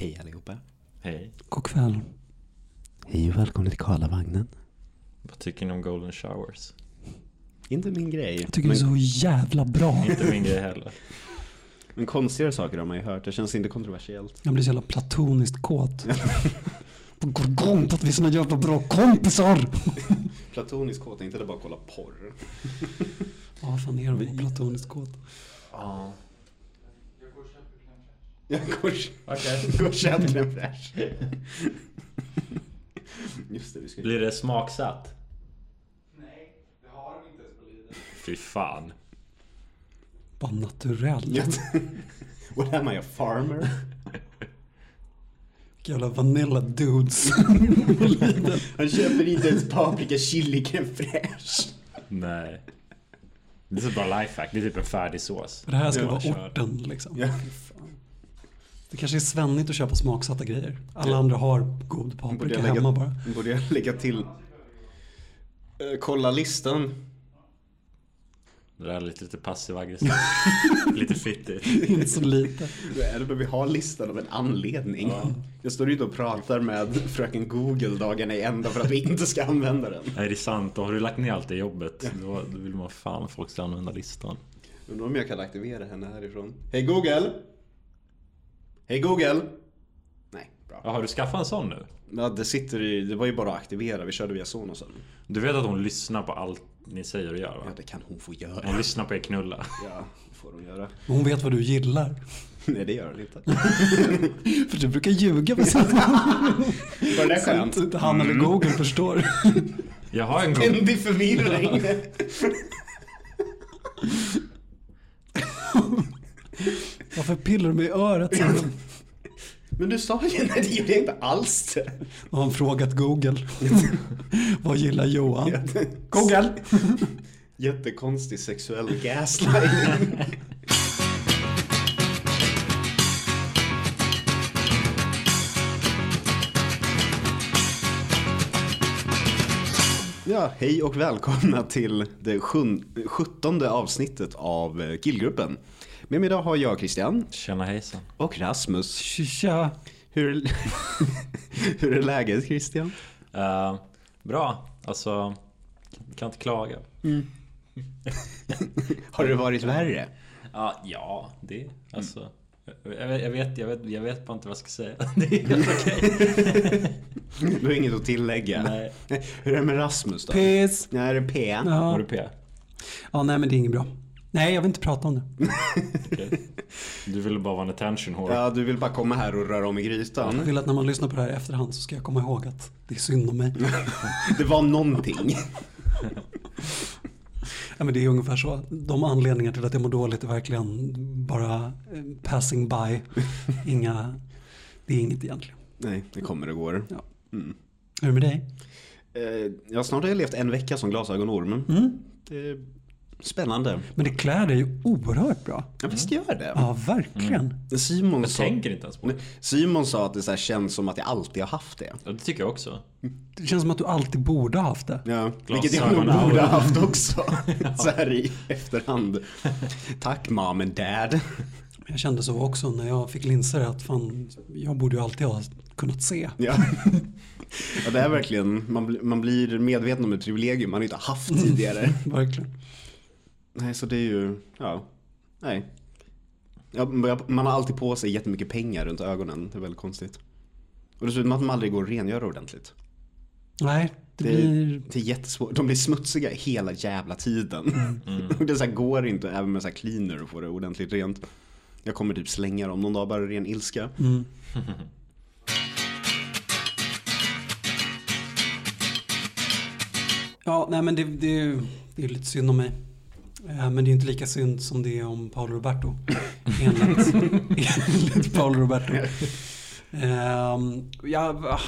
Hej allihopa. Hej. God kväll. Hej och välkomna till Karlavagnen. Vad tycker ni om golden showers? Inte min grej. Jag tycker men, det är så jävla bra. Inte min grej heller. men konstigare saker har man ju hört. Det känns inte kontroversiellt. Jag blir så jävla platoniskt kåt. På Gorgon på att vi är såna jävla bra kompisar. Platonisk kåt, inte det bara att kolla porr. Ja, fan är vara platoniskt kåt? Ja. Jag går, en fräsch. Just det, vi ska Blir det smaksatt? Nej, det har de inte ens på Lidl. Fy fan. Bara naturell. What am I, a farmer? Jävla vanilla dudes. Han köper inte ens paprika chili crème fraîche. Nej. Det är så bra lifehack. Det är typ en färdig sås. Det här ska Ja, vara orten liksom. Ja. Det kanske är svennigt att köpa smaksatta grejer. Alla Ja. andra har god paprika jag lägga- hemma bara. Borde jag lägga till? Eh, kolla listan. Det där är lite, lite passiv aggressiv. lite fittigt. Inte så lite. Då är för vi har listan av en anledning. Ja. Jag står ute och pratar med fröken Google dagarna i ända för att vi inte ska använda den. Är det sant? Då har du lagt ner allt det jobbet. Då, då vill man fan folk ska använda listan. Undrar om jag kan aktivera henne härifrån. Hej Google! Hej Google! Nej, bra. Ja, har du skaffat en sån nu? Ja, det sitter i, det var ju bara att aktivera, vi körde via Sonosen. Du vet att hon lyssnar på allt ni säger och gör va? Ja, det kan hon få Hon göra. lyssnar på er knulla. Ja, det får hon göra. Hon vet vad du gillar. Nej, det gör hon inte. För du brukar ljuga på sånt. Var det Så skönt? inte han eller Google förstår. Jag har en gång... Ständig förvirring. Varför pillar du mig i örat? Men du sa ju, nej det gjorde jag inte alls det. har han frågat Google. Vad gillar Johan? Google! Jättekonstig sexuell gaslighting. Ja, hej och välkomna till det sjuttonde avsnittet av eh, Killgruppen. Med mig idag har jag Christian Tjena hejsan. och Rasmus. Tja. Hur, hur är läget Christian? Eh, bra. Alltså, kan inte klaga. Har det varit värre? Ja, ja, det alltså. Jag vet, jag, vet, jag, vet, jag vet bara inte vad jag ska säga. Det är helt okej. Du har inget att tillägga? Nej. Hur är det med Rasmus då? Piss. Nej, är det P? Ja. du P? ja, nej men det är inget bra. Nej, jag vill inte prata om det. Okej. Du ville bara vara en attention whore. Ja, du vill bara komma här och röra om i Jag grytan. vill att när man lyssnar på det här i efterhand så ska jag komma ihåg att det är synd om mig. Det var någonting. Ja, men det är ungefär så. De anledningar till att jag mår dåligt är verkligen bara eh, passing by. Inga, det är inget egentligen. Nej, det kommer och går. Ja. Mm. Hur är det med dig? Eh, ja, snart har jag levt en vecka som glasögonorm. Mm. Det spännande. Men det klär dig ju oerhört bra. Ja, visst gör det. Ja, verkligen. Simon, Jag sa, tänker inte ens på det. Simon sa att det så här känns som att jag alltid har haft det. Ja, det tycker jag också. Det känns som att du alltid borde ha haft det. Ja, vilket jag nog borde ha haft också. Så här i efterhand. Tack mom and dad. Jag kände så också när jag fick linser att fan, jag borde ju alltid ha kunnat se. Ja. ja, det är verkligen, man, blir- man blir medveten om ett privilegium man inte har haft tidigare. Verkligen. Nej, så det är ju, ja, nej. Ja, man har alltid på sig jättemycket pengar runt ögonen, det är väldigt konstigt. Och dessutom att de aldrig går att rengöra ordentligt. Nej, det, Det, blir... det är jättesvårt, de blir smutsiga hela jävla tiden. Och det så här går inte även med så här cleaner att få det ordentligt rent. Jag kommer typ slänga dem någon dag bara ren ilska. Mm. Ja, nej men det, det, det är lite synd om mig. Men det är inte lika synd som det är om Paolo Roberto. Enligt, enligt Paolo Roberto. Ehm, jag,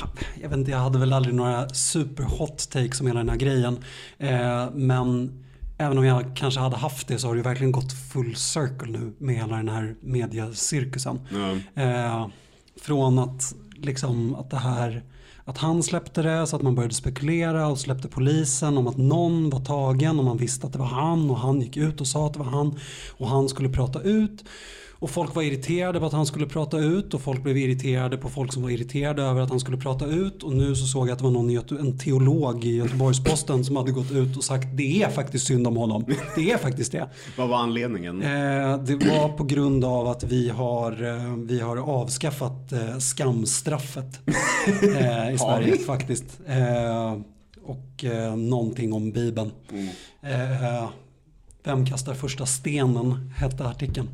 jag vet inte, jag hade väl aldrig några super hot takes om hela den här grejen. Eh, men även om jag kanske hade haft det så har det verkligen gått full circle nu med hela den här mediacirkusen. Eh, från att, liksom, att det här att han släppte det så att man började spekulera och släppte polisen om att någon var tagen och man visste att det var han och han gick ut och sa att det var han och han skulle prata ut. Och folk var irriterade på att han skulle prata ut och folk blev irriterade på folk som var irriterade över att han skulle prata ut. Och nu så såg jag att det var någon, en teolog i Göteborgs-Posten som hade gått ut och sagt det är faktiskt synd om honom. Det är faktiskt det. Vad var anledningen? Eh, det var på grund av att vi har, eh, vi har avskaffat eh, skamstraffet i Sverige faktiskt. Och eh, någonting om Bibeln. Eh, vem kastar första stenen hette artikeln.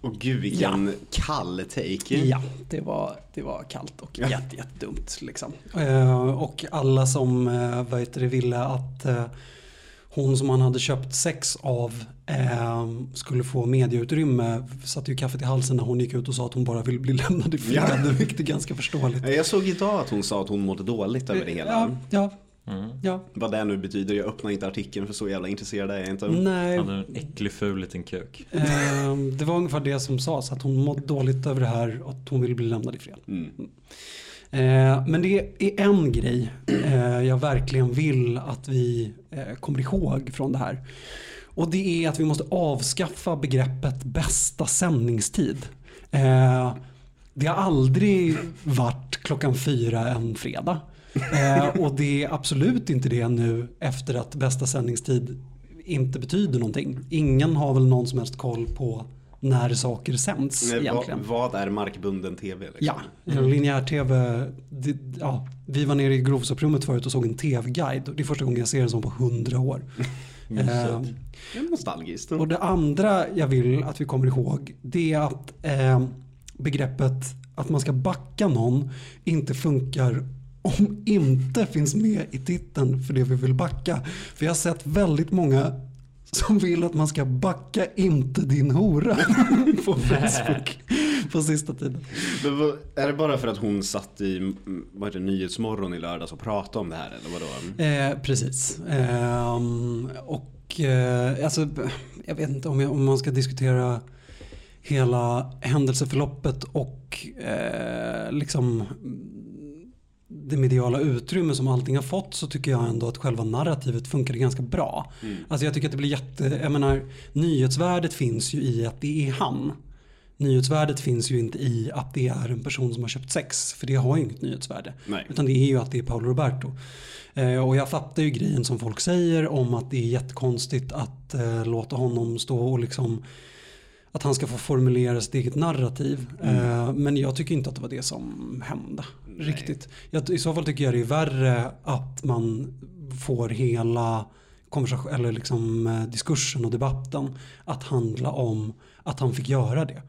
Och gud vilken kall take. Ja, det var, det var kallt och jätte, jättedumt. Liksom. Eh, och alla som eh, vad heter det, ville att eh, hon som han hade köpt sex av eh, skulle få medieutrymme satte ju kaffet i halsen när hon gick ut och sa att hon bara vill bli lämnad i fred. Ja. Vilket är ganska förståeligt. Jag såg idag att hon sa att hon mådde dåligt över det hela. Ja, ja, Mm. ja. Vad det nu betyder, jag öppnar inte artikeln för så jävla intresserad är jag inte. Nej, Han är en äcklig ful liten kuk. eh, det var ungefär det som sades. Att hon mådde dåligt över det här och att hon vill bli lämnad i fred. Mm. Eh, men det är en grej eh, jag verkligen vill att vi eh, kommer ihåg från det här. Och det är att vi måste avskaffa begreppet bästa sändningstid. Eh, det har aldrig varit klockan fyra en fredag. Eh, och det är absolut inte det nu efter att bästa sändningstid inte betyder någonting. Ingen har väl någon som helst koll på när saker sänds Nej, egentligen. vad, vad är markbunden tv? Liksom? Ja, linjär-tv. det- Ja, vi var nere i grovsopprummet förut och såg en tv-guide. Det är första gången jag ser en sån på hundra år. Eh, Det är nostalgiskt. och det andra jag vill att vi kommer ihåg det är att eh, begreppet att man ska backa någon inte funkar om inte finns med i titeln för det vi vill backa. För jag har sett väldigt många som vill att man ska backa inte din hora på Facebook på sista tiden. Men vad, är det bara för att hon satt i vad det, Nyhetsmorgon i lördags och pratade om det här eller vadå? Eh, precis. Ehm, och eh, alltså, jag vet inte om, jag, om man ska diskutera hela händelseförloppet och eh, liksom det mediala utrymme som allting har fått så tycker jag ändå att själva narrativet funkar ganska bra. Alltså jag tycker att det blir jätte, jag menar nyhetsvärdet finns ju i att det är han. Nyhetsvärdet finns ju inte i att det är en person som har köpt sex, för det har ju inget nyhetsvärde. Nej. Utan det är ju att det är Paolo Roberto. Eh, och jag fattar ju grejen som folk säger om att det är jättekonstigt att eh, låta honom stå och liksom att han ska få formulera sitt eget narrativ. Eh, men jag tycker inte att det var det som hände. Riktigt. Jag, I så fall tycker jag det är värre att man får hela konversation, eller liksom, eh, diskursen och debatten att handla om att han fick göra det.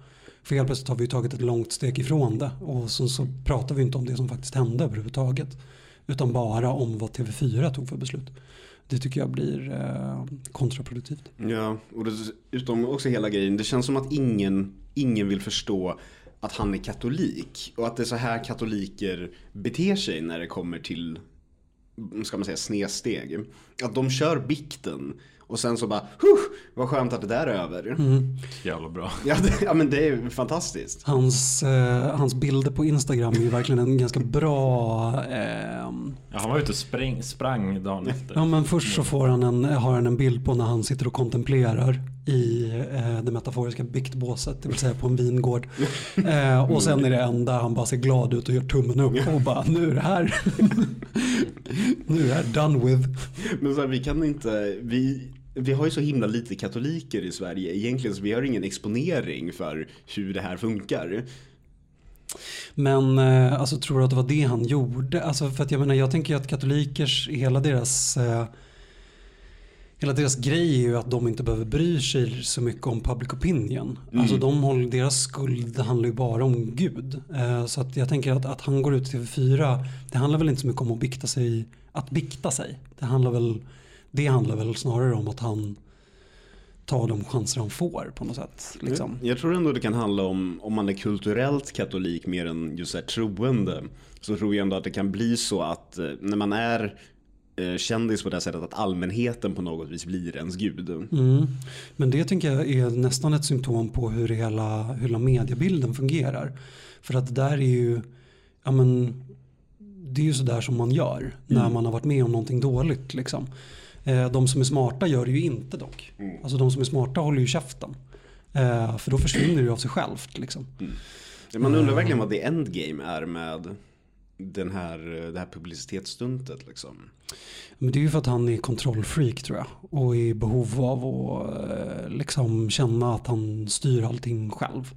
För helt plötsligt har vi tagit ett långt steg ifrån det och så, så pratar vi inte om det som faktiskt hände överhuvudtaget. Utan bara om vad TV4 tog för beslut. Det tycker jag blir eh, kontraproduktivt. Ja, och dessutom också hela grejen. Det känns som att ingen, ingen vill förstå att han är katolik. Och att det är så här katoliker beter sig när det kommer till, ska man säga, snedsteg. Att de kör bikten och sen så bara, huh, vad skönt att det där är över. Jävla bra. Ja, det, ja, men det är fantastiskt. Hans, eh, hans bilder på Instagram är ju verkligen en ganska bra ehm, Ja, han var ute och spräng, sprang dagen efter. Ja men först så får han en, har han en bild på när han sitter och kontemplerar i eh, det metaforiska biktbåset, det vill säga på en vingård. Eh, och sen är det en där han bara ser glad ut och gör tummen upp och bara nu är det här. nu är det här done with. Men så här, vi kan inte, vi, vi har ju så himla lite katoliker i Sverige egentligen så vi har ingen exponering för hur det här funkar. Men eh, alltså, tror du att det var det han gjorde? Alltså, för att jag menar, jag tänker ju att katolikers, hela deras eh, Hela deras grej är ju att de inte behöver bry sig så mycket om public opinion. Alltså de håller, deras skuld handlar ju bara om Gud. Eh, så att jag tänker att, att han går ut till TV4, det handlar väl inte så mycket om att bikta sig. Att bikta sig. Det handlar väl, det handlar väl snarare om att han tar de chanser han får på något sätt. Liksom. Jag tror ändå det kan handla om, om man är kulturellt katolik mer än just här troende. Så tror jag ändå att det kan bli så att eh, när man är eh, kändis på det sättet att allmänheten på något vis blir ens gud. Mm. Men det tänker jag är nästan ett symptom på hur hela, hur hela mediebilden fungerar. För att det där är ju, ja men, det är ju sådär som man gör när man har varit med om någonting dåligt. Liksom. Eh, De som är smarta gör det ju inte dock. Alltså de som är smarta håller ju käften. Eh, för då försvinner det av sig självt. Liksom. Ja, Man undrar verkligen vad the endgame är med den här, det här publicitetsstuntet liksom. Men det är ju för att han är kontrollfreak tror jag. Och är i behov av att eh, liksom känna att han styr allting själv.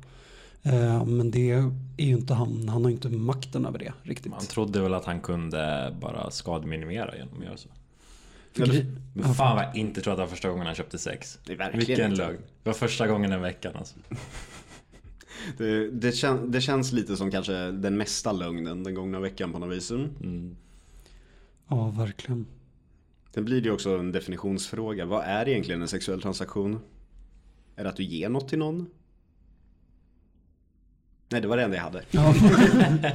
Eh, Men det är ju inte han. Han har ju inte makten över det riktigt. Man trodde väl att han kunde bara skademinimera genom att göra så. Men fan vad jag inte trodde det var första gången han köpte sex. Det är verkligen Vilken inte. lögn. Det var första gången den veckan alltså. Det, det, kän, det känns lite som kanske den mesta lögnen den gångna veckan på något vis. Mm. Ja, verkligen. Sen blir det ju också en definitionsfråga. Vad är egentligen en sexuell transaktion? Är det att du ger något till någon? Nej, det var det enda jag hade. Ja,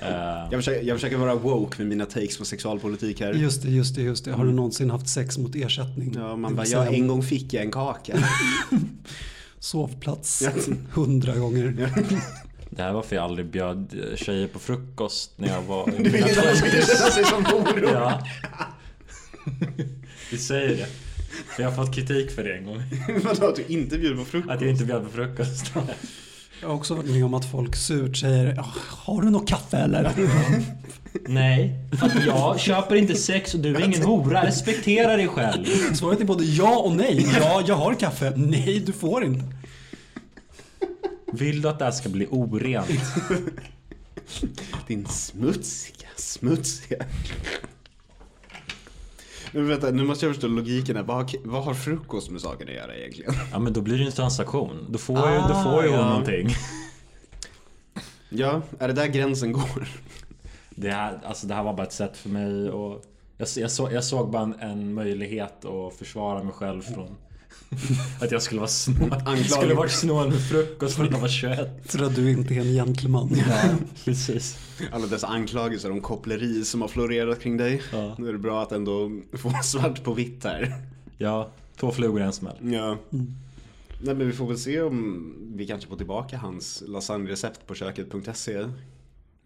Jag försöker, jag försöker vara woke med mina takes på sexualpolitik här. just det, just det, just det. Har du någonsin haft sex mot ersättning? Ja, man bara, ja, en gång fick jag en kaka. Sovplats hundra gånger. det här var för jag aldrig bjöd eh, tjejer på frukost när jag var i Du vill mina att de ska känna sig som horor. Ja. Vi säger det. För jag har fått kritik för det en gång. Vadå, att du inte bjuder på frukost? Att jag inte bjöd på frukost. Jag har också varit med om att folk surt säger "Ah, Har du något kaffe eller? Nej, för att jag köper inte sex och du är ingen hora. Respektera dig själv. Svaret är både ja och nej. Ja, jag har kaffe. Nej, du får inte. Vill du att det här ska bli orent? Din smutsiga, smutsiga. Men vänta, nu måste jag förstå logiken här. Vad har, vad har frukost med saken att göra egentligen? Ja men då blir det ju en transaktion. Då får ju, då får ju hon ja. någonting. Ja, är det där gränsen går? Det här, alltså det här var bara ett sätt för mig och jag, jag, så, jag såg bara en, en möjlighet att försvara mig själv från att jag skulle vara snål. Skulle varit snål med frukost att jag var 21. För att du inte är en gentleman. Ja, precis. Alla dessa anklagelser om koppleri som har florerat kring dig. Ja. Nu är det bra att ändå få svart på vitt här. Ja, två flugor i en smäll. Ja. Nej men vi får väl se om vi kanske får tillbaka hans lasagnerecept på köket.se.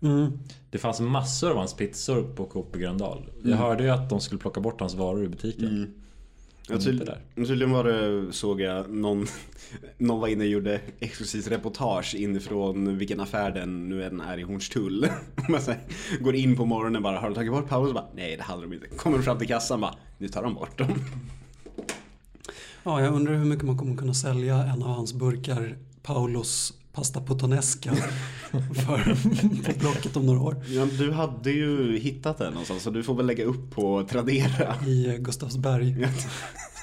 Mm. Det fanns massor av hans pizzor på Coop i Gröndal. Jag hörde ju att de skulle plocka bort hans varor i butiken. Ja, tydl- tydligen var det, såg jag, någon, någon var inne och gjorde exklusivt reportage inifrån vilken affär den nu än är i Hornstull. Man så här, går in på morgonen och bara, har de tagit bort paus? Bara, Nej det hade de inte. Kommer fram till kassan bara, nu tar de bort dem. Ja, jag undrar hur mycket man kommer kunna sälja en av hans burkar Paulos pasta puttanesca för på Blocket om några år. Ja, du hade ju hittat den någonstans så du får väl lägga upp på Tradera. I Gustavsberg.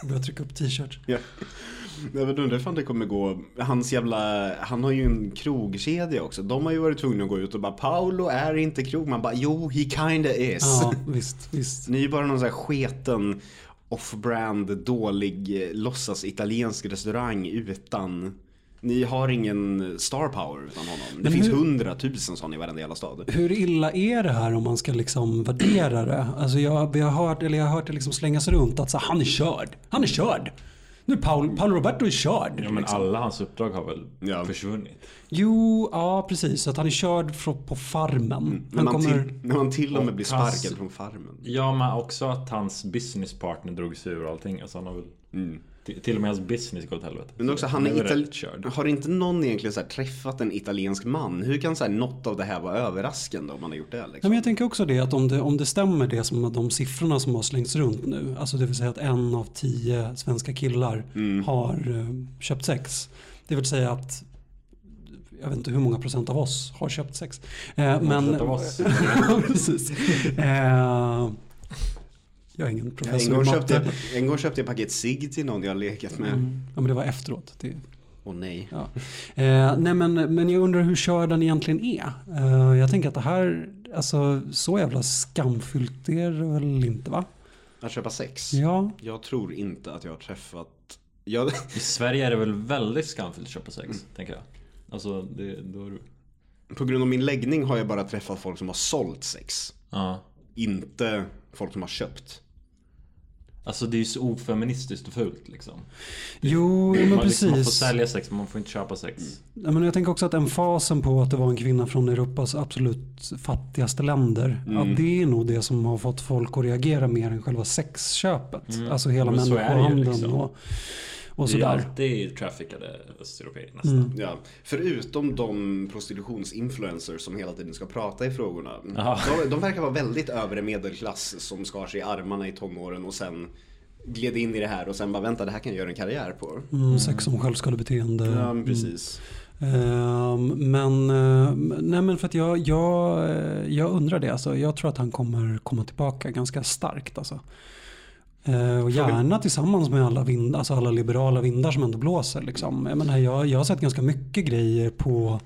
Börja trycka upp t-shirts. Ja. Jag vet undrar ifall det kommer gå, hans jävla, han har ju en krogkedja också. De har ju varit tvungna att gå ut och bara Paolo är inte krog. Man bara jo, he kinda is. Ja, visst, visst. Ni är ju bara någon sån här sketen off-brand, dålig, eh, låtsas italiensk restaurang utan ni har ingen star power utan honom. Det Men finns hur- hundratusen sådana i varenda jävla stad. Hur illa är det här om man ska liksom värdera det? Alltså jag, vi har hört, eller jag har hört det liksom slängas runt att så, han är körd. Han är körd. Nu Paul, Paolo Roberto är körd. Ja men liksom. alla hans uppdrag har väl Ja. försvunnit? Jo, ja precis. Att han är körd på farmen. När Han man, kommer... till, när man till och med blir hans- sparkad från farmen. Ja men också att hans businesspartner drog sig ur allting. Alltså han har väl Mm. Till, och med hans business gått åt helvete. Men också Så han är körd. Har inte någon egentligen så här träffat en italiensk man? Hur kan så här något av det här vara överraskande om man har gjort det? Ja, Liksom? men jag tänker också det att om det, om det stämmer det som de siffrorna som har slängts runt nu. Alltså det vill säga att en av tio svenska killar Mm. har eh, köpt sex. Det vill säga att jag vet inte hur många procent av oss har köpt sex. Eh, men, procent av oss? Precis. Eh, jag är ingen En professor gång, i köpte matte. jag, en gång köpte jag paket cigg till någon jag har legat med. Mm. Ja, men det var efteråt. Det, nej. Ja. Eh, nej men, men jag undrar hur körd den egentligen är. Eh, jag tänker att det här, alltså så jävla skamfyllt är det väl inte va? Att köpa sex? Ja. Jag tror inte att jag har träffat... Jag, I Sverige är det väl väldigt skamfyllt att köpa sex, Mm. tänker jag. Alltså, det, då är du... på grund av min läggning har jag bara träffat folk som har sålt sex. Ja. Inte folk som har köpt. Alltså det är ju så ofeministiskt och fult liksom. Jo, men man, precis. liksom, man får sälja sex men man får inte köpa sex. Ja, men jag tänker också att emfasen på att det var en kvinna från Europas absolut fattigaste länder. Mm. Att det är nog det som har fått folk att reagera mer än själva sexköpet. Mm. Alltså hela Men så är det ju, människohandeln. liksom. Och, och Det är ju sådär. alltid traffickade östeuropeer nästan. Mm. Ja, förutom de prostitutionsinfluencers som hela tiden ska prata i frågorna. De, de verkar vara väldigt övre medelklass som skar sig i armarna i tonåren och sen gled in i det här och sen bara vänta det här kan jag göra en karriär på. Mm, sex som självskadebeteende. Ja, men precis. Ehm, men, eh, nej men för att jag, jag, eh, jag undrar det. Alltså, jag tror att han kommer komma tillbaka ganska starkt. Alltså. Eh, och gärna tillsammans med alla, vind, alltså alla liberala vindar som ändå blåser. Liksom. Jag, menar, jag, jag har sett ganska mycket grejer på,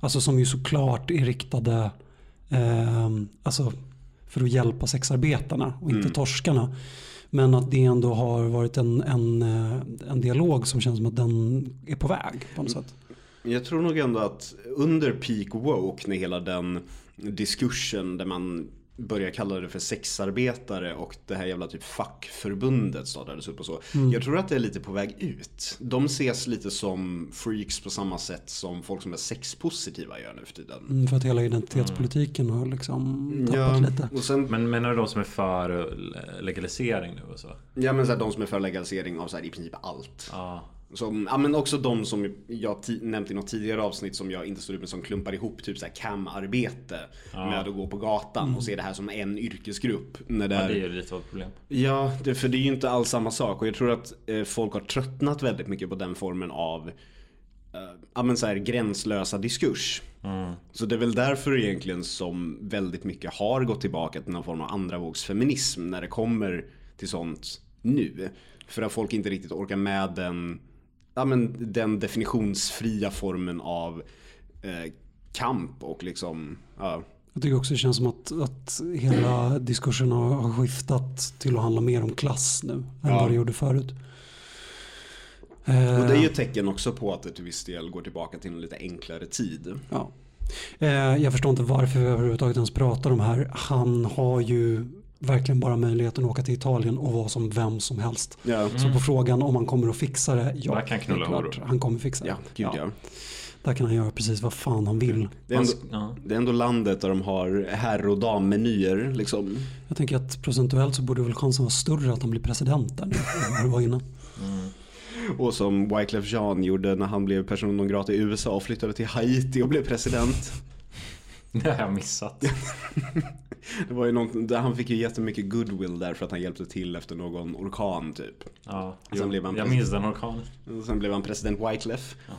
alltså som ju såklart är riktade ehm, alltså, för att hjälpa sexarbetarna och inte Mm. torskarna. Men att det ändå har varit en, en, eh, en dialog som känns som att den är på väg på något sätt. Jag tror nog ändå att under peak woke när hela den diskursen där man börjar kalla det för sexarbetare och det här jävla typ fackförbundet startades upp och så. Jag tror att det är lite på väg ut. De ses lite som freaks på samma sätt som folk som är sexpositiva gör nu för tiden. Mm, För att hela identitetspolitiken har liksom tappat lite. och sen, Men menar du de som är för legalisering nu och så? ja men så här, de som är för legalisering av så här, i princip allt. Ja. Som, ja men också de som jag nämnt i något tidigare avsnitt som jag inte står ut med som klumpar ihop typ så här cam-arbete med att gå på gatan och se det här som en yrkesgrupp. När det ja, är, det är ju lite av ett problem. Ja, det, för det är ju inte alls samma sak och jag tror att eh, folk har tröttnat väldigt mycket på den formen av eh, ja, men så här, gränslösa diskurs. Så det är väl därför egentligen som väldigt mycket har gått tillbaka till någon form av andravågsfeminism när det kommer till sånt nu. För att folk inte riktigt orkar med den, ja, men den definitionsfria formen av eh, kamp och liksom, ja, Jag tycker också det känns som att, att hela diskursen har, skiftat till att handla mer om klass nu än Ja. vad det gjorde förut. Och det är Eh, ju ett tecken också på att det till viss del går tillbaka till en lite enklare tid. Ja. Eh, Jag förstår inte varför vi överhuvudtaget ens pratar om här. Han har ju verkligen bara möjligheten att åka till Italien och vara som vem som helst. Ja, Så på frågan om han kommer att fixa det, ja. Där kan han knulla det är klart. Han kommer fixa det. ja gud ja. Där kan han göra precis vad fan han vill. Det är, ändå, Ja. det är ändå landet där de har herr och dammenyer liksom. Jag tänker att procentuellt så borde väl chansen vara större att han blir president där nu än vad det var innan. Och som Wyclef Jean gjorde när han blev person non grata i USA och flyttade till Haiti och blev president. Det har jag missat. Det var ju något, där han fick ju jättemycket goodwill där för att han hjälpte till efter någon orkan typ. Ja, Sen jo, blev han jag president. minns den orkanen. Och sen blev han president Wyclef. Jaha.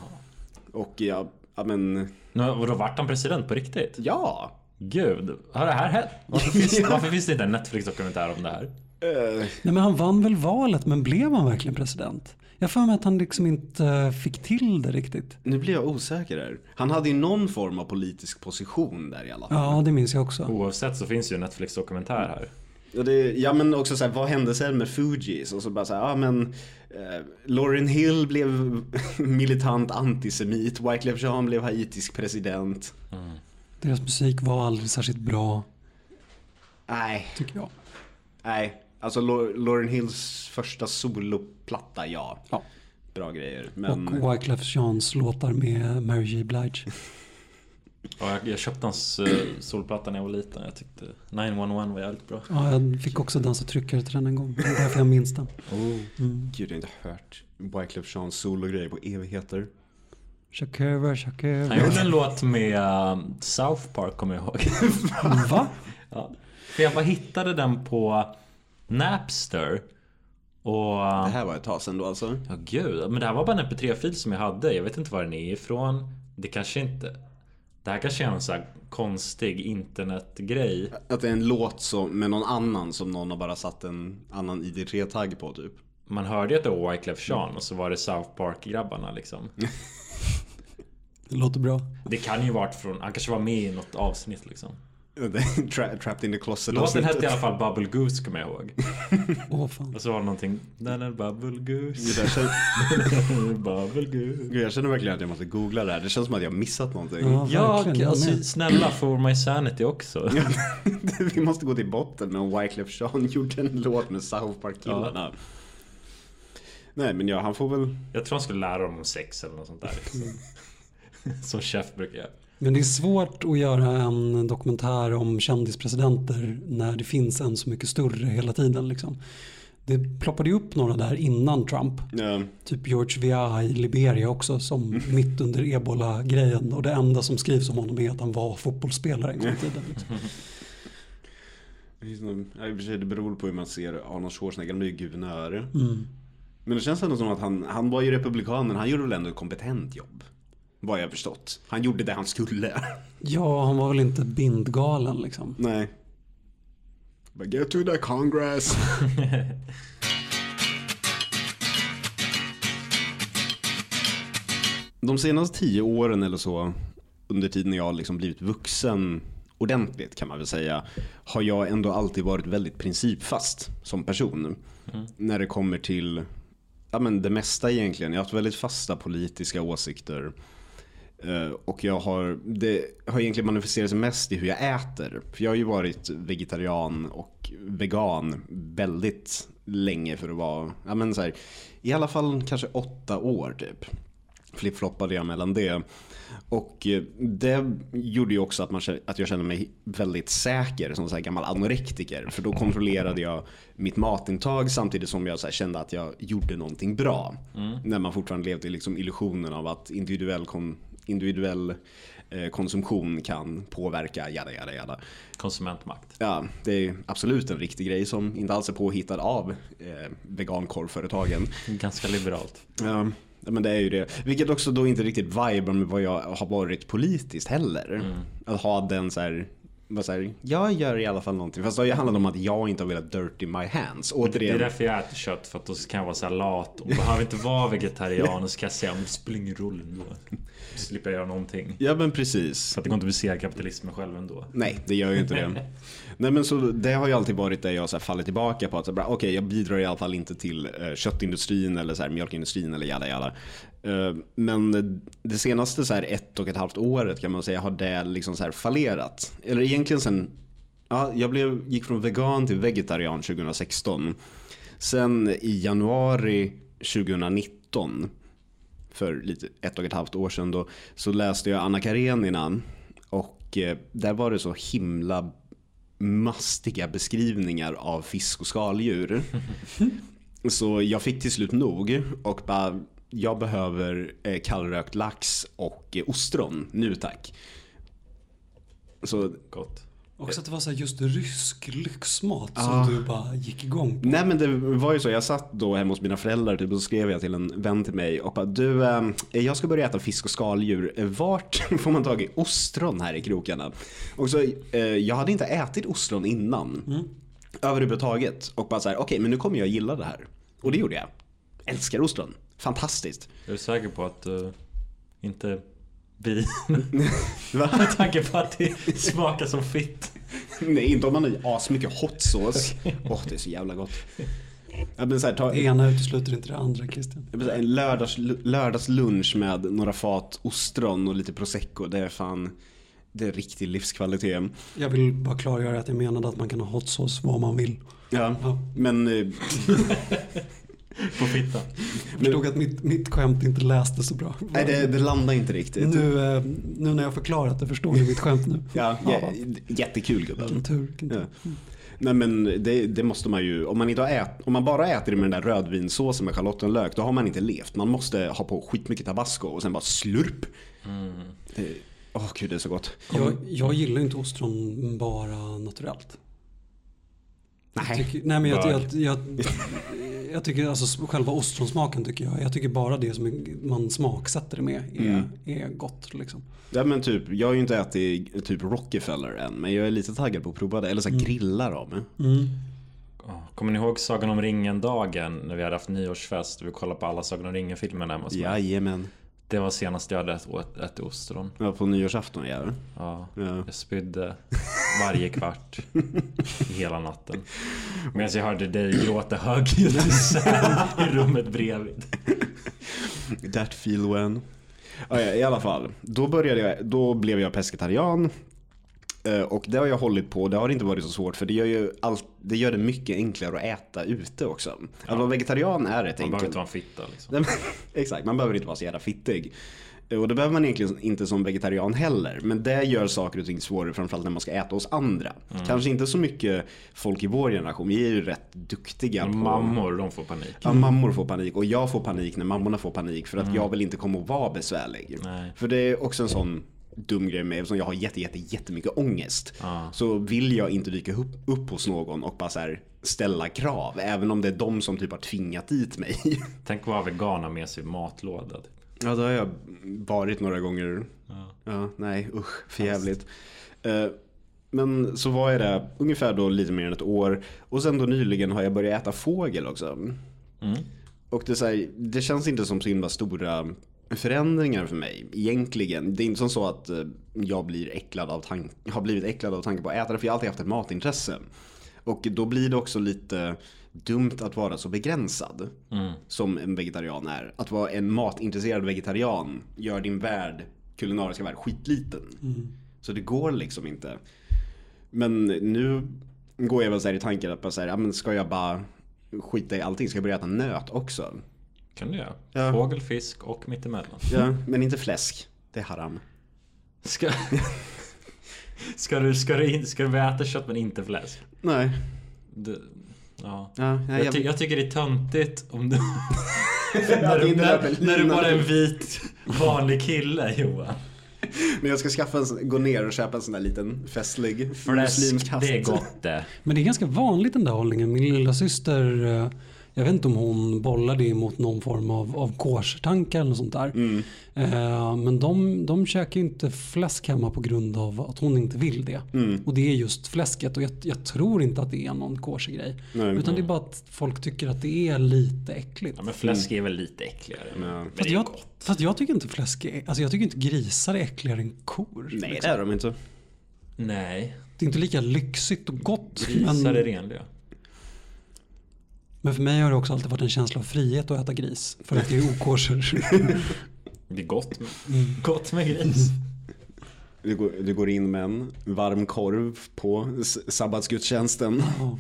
Och ja, ja men, Nu, och då vart han president på riktigt? ja. Gud, har det här hänt? Varför finns, varför finns det inte en Netflix-dokumentär om det här? Eh, Nej men han vann väl valet men blev han verkligen president? Jag för mig att han liksom inte eh, fick till det riktigt. nu blir jag osäker här. Han hade ju någon form av politisk position där i alla fall. Ja det minns jag också. Oavsett så finns ju en Netflix-dokumentär här. Ja, det, ja men också så här, vad hände sen med Fugees? Och så bara så här, ja men eh, Lauryn Hill blev militant antisemit, Wyclef Jean blev haitisk president. Deras musik var aldrig särskilt bra Nej, tycker jag. nej. Alltså Lau- Lauryn Hills första soloplatta, ja. Ja. Bra grejer. Men Och Wyclef Jeans låtar med Mary J Blige. Och jag, jag köpte hans uh, solplatta när jag var liten. Jag tyckte 911 var jävligt bra. Ja, jag fick också dansa tryckare till den en gång. Det är därför jag minns den. Mm. gud, jag har inte hört Wyclef Jeans sologrejer på evigheter. Shakira, Shakira. Han gjorde en låt med uh, South Park kommer jag ihåg. Va? ja. För jag bara hittade den på Napster. Och... Det här var ett tag sedan då alltså. Ja gud, men det här var bara en mp3-fil som jag hade. Jag vet inte var den är ifrån. Det kanske inte... Det här kanske är en sån här konstig internetgrej. Att det är en låt som, med någon annan som någon har bara satt en annan ID3-tagg på typ. Man hörde ju att det var Wyclef Jean och så var det South Park-grabbarna liksom. Det låter bra. Det kan ju varit från... Han kanske var med i något avsnitt liksom. Tra- Trapped in the closet Låten hette i alla fall Bubble Goose kommer jag ihåg. Åh fan. Och så var det någonting... Den är Bubble Goose. jag, känner, Bubble Goose. Gud, jag känner verkligen att jag måste googla det här. Det känns som att jag har missat någonting. Ja, Ja. Jag alltså, snälla for my sanity också. Vi måste gå till botten med om Wyclef Jean gjorde en låt med South Park-killarna. Nej men ja, han får väl... Jag tror han skulle lära dem om sex eller något sånt där. Liksom. Som chef brukar göra. Men det är svårt att göra en dokumentär om kändispresidenter när det finns en så mycket större hela tiden. Liksom. Det ploppade ju upp några där innan Trump. Ja. Typ George Weah i Liberia också som mitt under ebola-grejen. Och det enda som skrivs om honom är att han var fotbollsspelare en gång i tiden. Liksom. I och för sig, det beror på hur man ser Arnold Schwarzenegger, han är ju guvernör. Mm. Men det känns ändå som att han, han var ju republikan men han gjorde väl ändå ett kompetent jobb. Vad jag förstått. Han gjorde det han skulle. Ja, han var väl inte bindgalen liksom. Nej. But get to the congress. De senaste tio åren eller så, under tiden jag liksom blivit vuxen ordentligt kan man väl säga, har jag ändå alltid varit väldigt principfast som person. När det kommer till ja, men det mesta egentligen. Jag har haft väldigt fasta politiska åsikter. Eh, Och jag har, det har egentligen manifesterat sig mest i hur jag äter. För jag har ju varit vegetarian och vegan väldigt länge för att vara, ja men så här, i alla fall kanske åtta år typ. Flippfloppade jag mellan det. Och eh, det gjorde ju också att, man, att jag kände mig väldigt säker som så här gammal anorektiker. För då kontrollerade jag mitt matintag samtidigt som jag kände att jag gjorde någonting bra. När man fortfarande levde i liksom illusionen av att individuell, kon, individuell eh, konsumtion kan påverka jada jada jada. Konsumentmakt. Ja, det är absolut en riktig grej som inte alls är påhittad av eh, vegankorvföretagen. Ganska liberalt. Ja, men det är ju det. Vilket också då inte riktigt vibar med vad jag har varit politiskt heller. Att ha den så här, bara så här, jag gör i alla fall någonting. Fast det har ju handlat om att jag inte har velat dirty my hands. Det är Återigen. därför jag äter kött för att då kan jag vara så här lat och behöver inte vara vegetarian och så kan jag säga "Men det spelar ingen roll ändå. Så slipper jag göra någonting. Ja men precis. För att det går inte att besegra kapitalismen själv ändå. Nej, det gör ju inte det. Nej men så det har ju alltid varit det jag så här faller tillbaka på. att Okej, jag bidrar i alla fall inte till eh, köttindustrin eller så här, mjölkindustrin eller jada jada. Eh, men det senaste så här, ett och ett halvt året kan man säga har det liksom så här fallerat. Eller egentligen sen, ja, jag blev, gick från vegan till vegetarian 2016. Sen i januari 2019 för lite ett och ett halvt år sedan då, så läste jag Anna Karenina och eh, där var det så himla mastiga beskrivningar av fisk och skaldjur. så jag fick till slut nog och bara, jag behöver eh, kallrökt lax och eh, ostron nu tack. Så Gott. Också att det var så här just rysk lyxmat som du bara gick igång på. Nej men det var ju så, jag satt då hemma hos mina föräldrar typ, och så skrev jag till en vän till mig och bara du, eh, jag ska börja äta fisk och skaldjur. Vart får man tag i ostron här i krokarna? Och så, eh, jag hade inte ätit ostron innan. Överhuvudtaget. Och bara så här, okej men nu kommer jag gilla det här. Och det gjorde jag. Älskar ostron. Fantastiskt. Jag är säker på att uh, inte vi... Med tanke på att det smakar som fitt. Nej, inte om man har i asmycket hot sauce. Åh, det är så jävla gott. Ja, men så här, ta, Det ena utesluter inte det andra Christian. Säga, En lördags, lördagslunch med några fat ostron och lite prosecco. Det är fan det är riktig livskvalitet. Jag vill bara klargöra att jag menade att man kan ha hot sauce vad man vill. Ja, Ja. men eh, På fittan. Jag förstod att mitt, mitt skämt inte läste så bra. nej, det, det landar inte riktigt. Nu, eh, nu när jag förklarat det förstår ni mitt skämt nu. Ja, Ja. jä- jättekul gubben. Vilken tur. Vilken tur. Ja. Nej men det, det måste man ju, om man, inte har ät, om man bara äter det med den där rödvinssåsen med schalottenlök då har man inte levt. Man måste ha på skitmycket tabasco och sen bara slurp. Det- Åh gud det är så gott. Jag, jag gillar inte ostron bara naturellt. Jag Nej. tycker, nej men jag, jag, jag, jag tycker alltså själva ostronsmaken tycker jag. Jag tycker bara det som man smaksätter det med är, Mm. är gott liksom. Ja men typ, jag har ju inte ätit typ Rockefeller än men jag är lite taggad på att prova det. Eller så här grilla dem. Mm. Ja, Kommer ni ihåg Sagan om ringen-dagen när vi hade haft nyårsfest och vi kollade på alla Sagan om ringen-filmerna hemma hos mig? Jajamän. Det var senast jag hade ätit, ätit ostron. Ja på nyårsafton ja. Ja, Ja. jag spydde varje kvart hela natten. Medan jag hörde dig gråta högljutt i rummet bredvid. That feel when. Ja, I alla fall, då, började jag, då blev jag pescetarian. Eh, Och det har jag hållit på, det har inte varit så svårt för det gör, ju allt, det, gör det mycket enklare att äta ute också. Att vara vegetarian är rätt Man behöver enkelt. inte vara en fitta liksom. Exakt, man behöver inte vara så jävla fittig. Och det behöver man egentligen inte som vegetarian heller. Men det gör saker och ting svårare framförallt när man ska äta hos andra. Kanske inte så mycket folk i vår generation. Vi är ju rätt duktiga på... Mammor, de får panik. Ja, mammor får panik och jag får panik när mammorna får panik för att jag vill inte komma och vara besvärlig. Nej. För det är också en sån dum grej med eftersom jag har jätte, jätte, jättemycket ångest. Ja. Så vill jag inte dyka upp, upp hos någon och bara så här ställa krav. Även om det är de som typ har tvingat dit mig. Tänk att vara vegan med sig matlåda. Ja, det har jag varit några gånger. Ja. Ja, nej usch, för jävligt. Eh, Men så var jag det ungefär då lite mer än ett år. Och sen då nyligen har jag börjat äta fågel också. Mm. Och det, är så här, det känns inte som så himla stora förändringar för mig egentligen. Det är inte som så att eh, jag blir äcklad av tank- har blivit äcklad av tanken på att äta det. För jag har alltid haft ett matintresse. Och då blir det också lite dumt att vara så begränsad. Mm. Som en vegetarian är. Att vara en matintresserad vegetarian gör din värld, kulinariska värld, skitliten. Så det går liksom inte. Men nu går jag väl så här i tanken att bara så här, ja, men ska jag bara skita i allting? Ska jag börja äta nöt också? Kan du göra. Ja. Fågel, fisk och mittemellan. Ja, men inte fläsk. Det är haram. Ska, ska, du, ska, du, in- ska du äta kött men inte fläsk? Nej. Du, ja. Ja, Jag, jag, ty, jag tycker det är töntigt om du... När, du när, när du bara är en vit vanlig kille Johan. men jag ska skaffa en, gå ner och köpa en sån där liten festlig muslimsk Fläsk, hast. det är gott det. Men det är ganska vanligt den där hållningen. Min lilla syster, eh, jag vet inte om hon bollar det mot någon form av, av koshertankar eller något sånt där. Mm. Eh, Men de, de käkar ju inte fläsk hemma på grund av att hon inte vill det. Mm. Och det är just fläsket och jag, jag tror inte att det är någon kosher grej. Nej. Utan det är bara att folk tycker att det är lite äckligt. Ja, men fläsk är väl lite äckligare. Ja. Men Fast det är jag, gott. fast jag tycker inte fläsk är, alltså jag tycker inte grisar är äckligare än kor. Nej, det liksom. är de inte. Nej, Det är inte lika lyxigt och gott. grisar Men, är renliga. Men för mig har det också alltid varit en känsla av frihet att äta gris. För att det är okosher. Det är gott med, Mm. gott med gris. Du går, du går in med en varm korv på sabbatsgudstjänsten. Ja,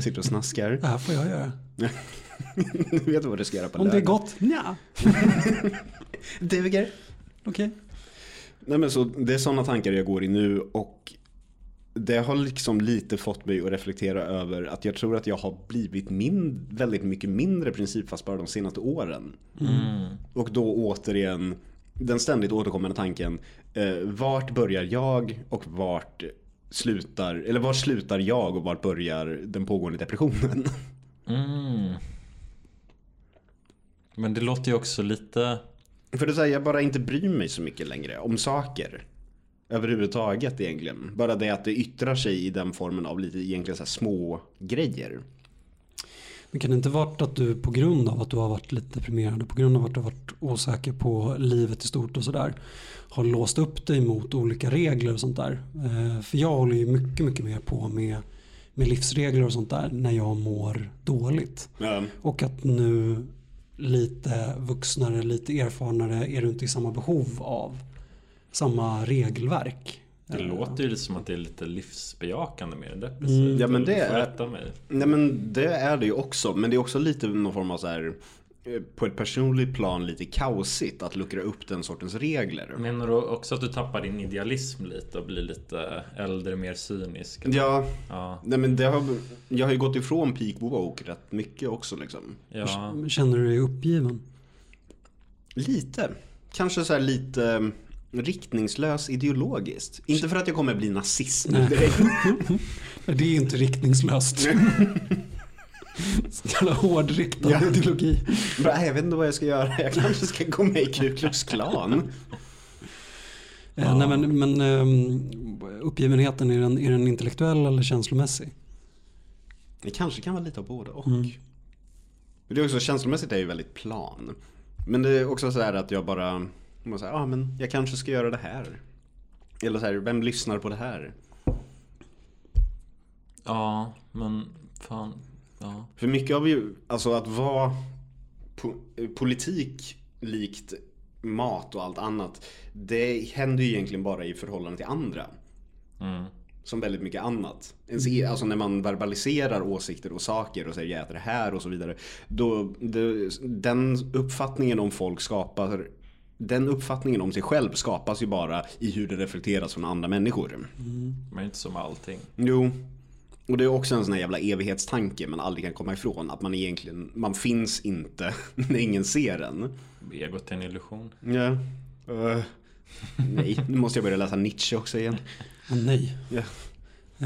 Sitter och snaskar. det här får jag göra. Du vet vad du ska göra på Om det är gott? Ja. Duger. Okej. Nej men så det är sådana tankar jag går i nu och det har liksom lite fått mig att reflektera över att jag tror att jag har blivit min, väldigt mycket mindre principfast bara de senaste åren. Mm. Och då återigen den ständigt återkommande tanken. Eh, vart börjar jag och vart slutar, eller vart slutar jag och vart börjar den pågående depressionen? Mm. Men det låter ju också lite... För det så här, jag bara inte bryr mig så mycket längre om saker. Överhuvudtaget egentligen. Bara det att det yttrar sig i den formen av lite egentligen så här små grejer. Men kan det inte varit att du på grund av att du har varit lite deprimerad och på grund av att du har varit osäker på livet i stort och sådär har låst upp dig mot olika regler och sånt där? Eh, För jag håller ju mycket, mycket mer på med, med livsregler och sånt där när jag mår dåligt. Ja. Och att nu lite vuxnare, lite erfarnare är du inte i samma behov av samma regelverk. Det Eh, låter ju som att det är lite livsbejakande med det depressivt. Mm. Ja, men det är- rätta mig. Nej men det är det ju också. Men det är också lite någon form av så här eh, på ett personligt plan lite kaosigt att luckra upp den sortens regler. Menar du också att du tappar din idealism lite och blir lite äldre, mer cynisk? Ja, Ja. nej men det har, jag har ju gått ifrån peak woke rätt mycket också liksom. ja. Känner du dig uppgiven? Lite. Kanske så här lite riktningslös ideologiskt. Inte för att jag kommer bli nazist nu direkt. Det är inte riktningslöst. Så jävla hårdriktad Ja. ideologi. "Nej, jag vet inte vad jag ska göra. Jag kanske ska gå med i Ku Klux Klan. Eh, nej, men men ehm, uppgivenheten, är den, är den intellektuell eller känslomässig? Det kanske kan vara lite av både och. Mm. Men det är också känslomässigt är ju väldigt plan. Men det är också så här att jag bara, man säger, ah, men jag kanske ska göra det här. Eller så här, vem lyssnar på det här? ja, men fan. Ja. För mycket av ju, alltså att vara po- politik likt mat och allt annat. Det händer ju egentligen bara i förhållande till andra. Mm. Som väldigt mycket annat. E- Alltså när man verbaliserar åsikter och saker och säger jag äter det här och så vidare. Då, det, den uppfattningen om folk skapar den uppfattningen om sig själv skapas ju bara i hur det reflekteras från andra människor. Men inte som allting. Jo. Och det är också en sån här jävla evighetstanke man aldrig kan komma ifrån. Att man egentligen, man finns inte när ingen ser en. Egot är en illusion. Ja. Eh, nej, nu måste jag börja läsa Nietzsche också igen. Nej. Ja.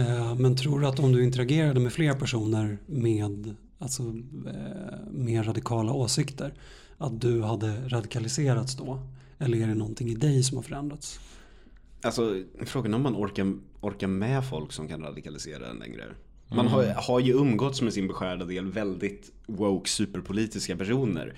Eh, Men tror du att om du interagerade med fler personer med alltså, eh, mer radikala åsikter att du hade radikaliserats då? Eller är det någonting i dig som har förändrats? Alltså frågan är om man orkar, orkar med folk som kan radikalisera en längre. Man har, har ju umgåtts med sin beskärda del väldigt woke superpolitiska personer.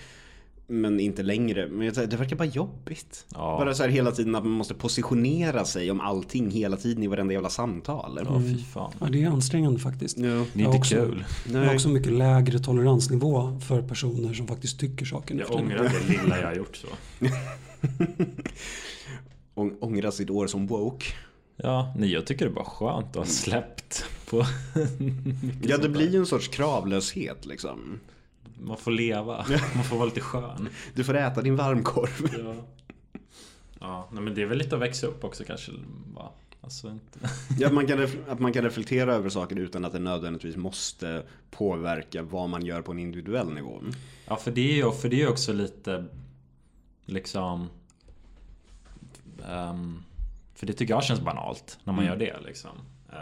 Men inte längre. Men det verkar bara jobbigt. Ja. Bara så här hela tiden att man måste positionera sig om allting hela tiden i varenda jävla samtal. Ja, fy fan. Ja, det är ansträngande faktiskt. Ja. Det är inte också- kul. Jag har också mycket lägre toleransnivå för personer som faktiskt tycker saker Jag ångrar det lilla jag har gjort så. Ång- Ångra sitt år som woke. Ja, nej jag tycker det är bara skönt att ha släppt på Ja det blir ju en sorts kravlöshet liksom. Man får leva, man får vara lite skön. Du får äta din varmkorv. Ja, ja nej, men det är väl lite att växa upp också kanske. Va? Alltså inte... Ja, att, man kan att man kan reflektera över saker utan att det nödvändigtvis måste påverka vad man gör på en individuell nivå. Ja, för det är ju för det är också lite liksom... ehm, för det tycker jag känns banalt när man Mm. gör det liksom. Uh,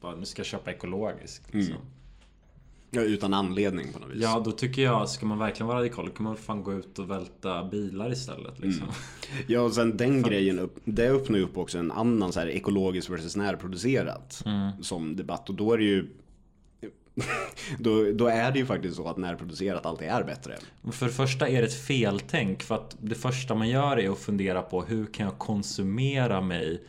bara, nu ska jag köpa ekologiskt. Liksom. Mm. Ja, utan anledning på något vis. Ja, då tycker jag, ska man verkligen vara radikal, då kan man fan gå ut och välta bilar istället. Liksom. Ja, och sen den grejen, upp, det öppnar ju upp också en annan så här ekologiskt versus närproducerat Mm. som debatt. Och då är det ju då, då är det ju faktiskt så att närproducerat alltid är bättre. För det första är det ett feltänk för att det första man gör är att fundera på hur kan jag konsumera mig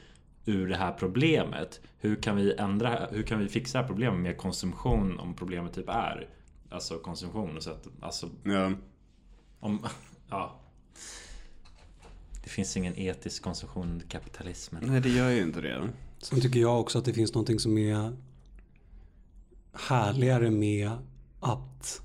ur det här problemet? Hur kan vi ändra, hur kan vi fixa det här problemet med konsumtion om problemet typ är Alltså konsumtion och så att, alltså Ja. om, ja Det finns ingen etisk konsumtion under kapitalismen Nej, det gör ju inte det. Sen tycker jag också att det finns någonting som är härligare med att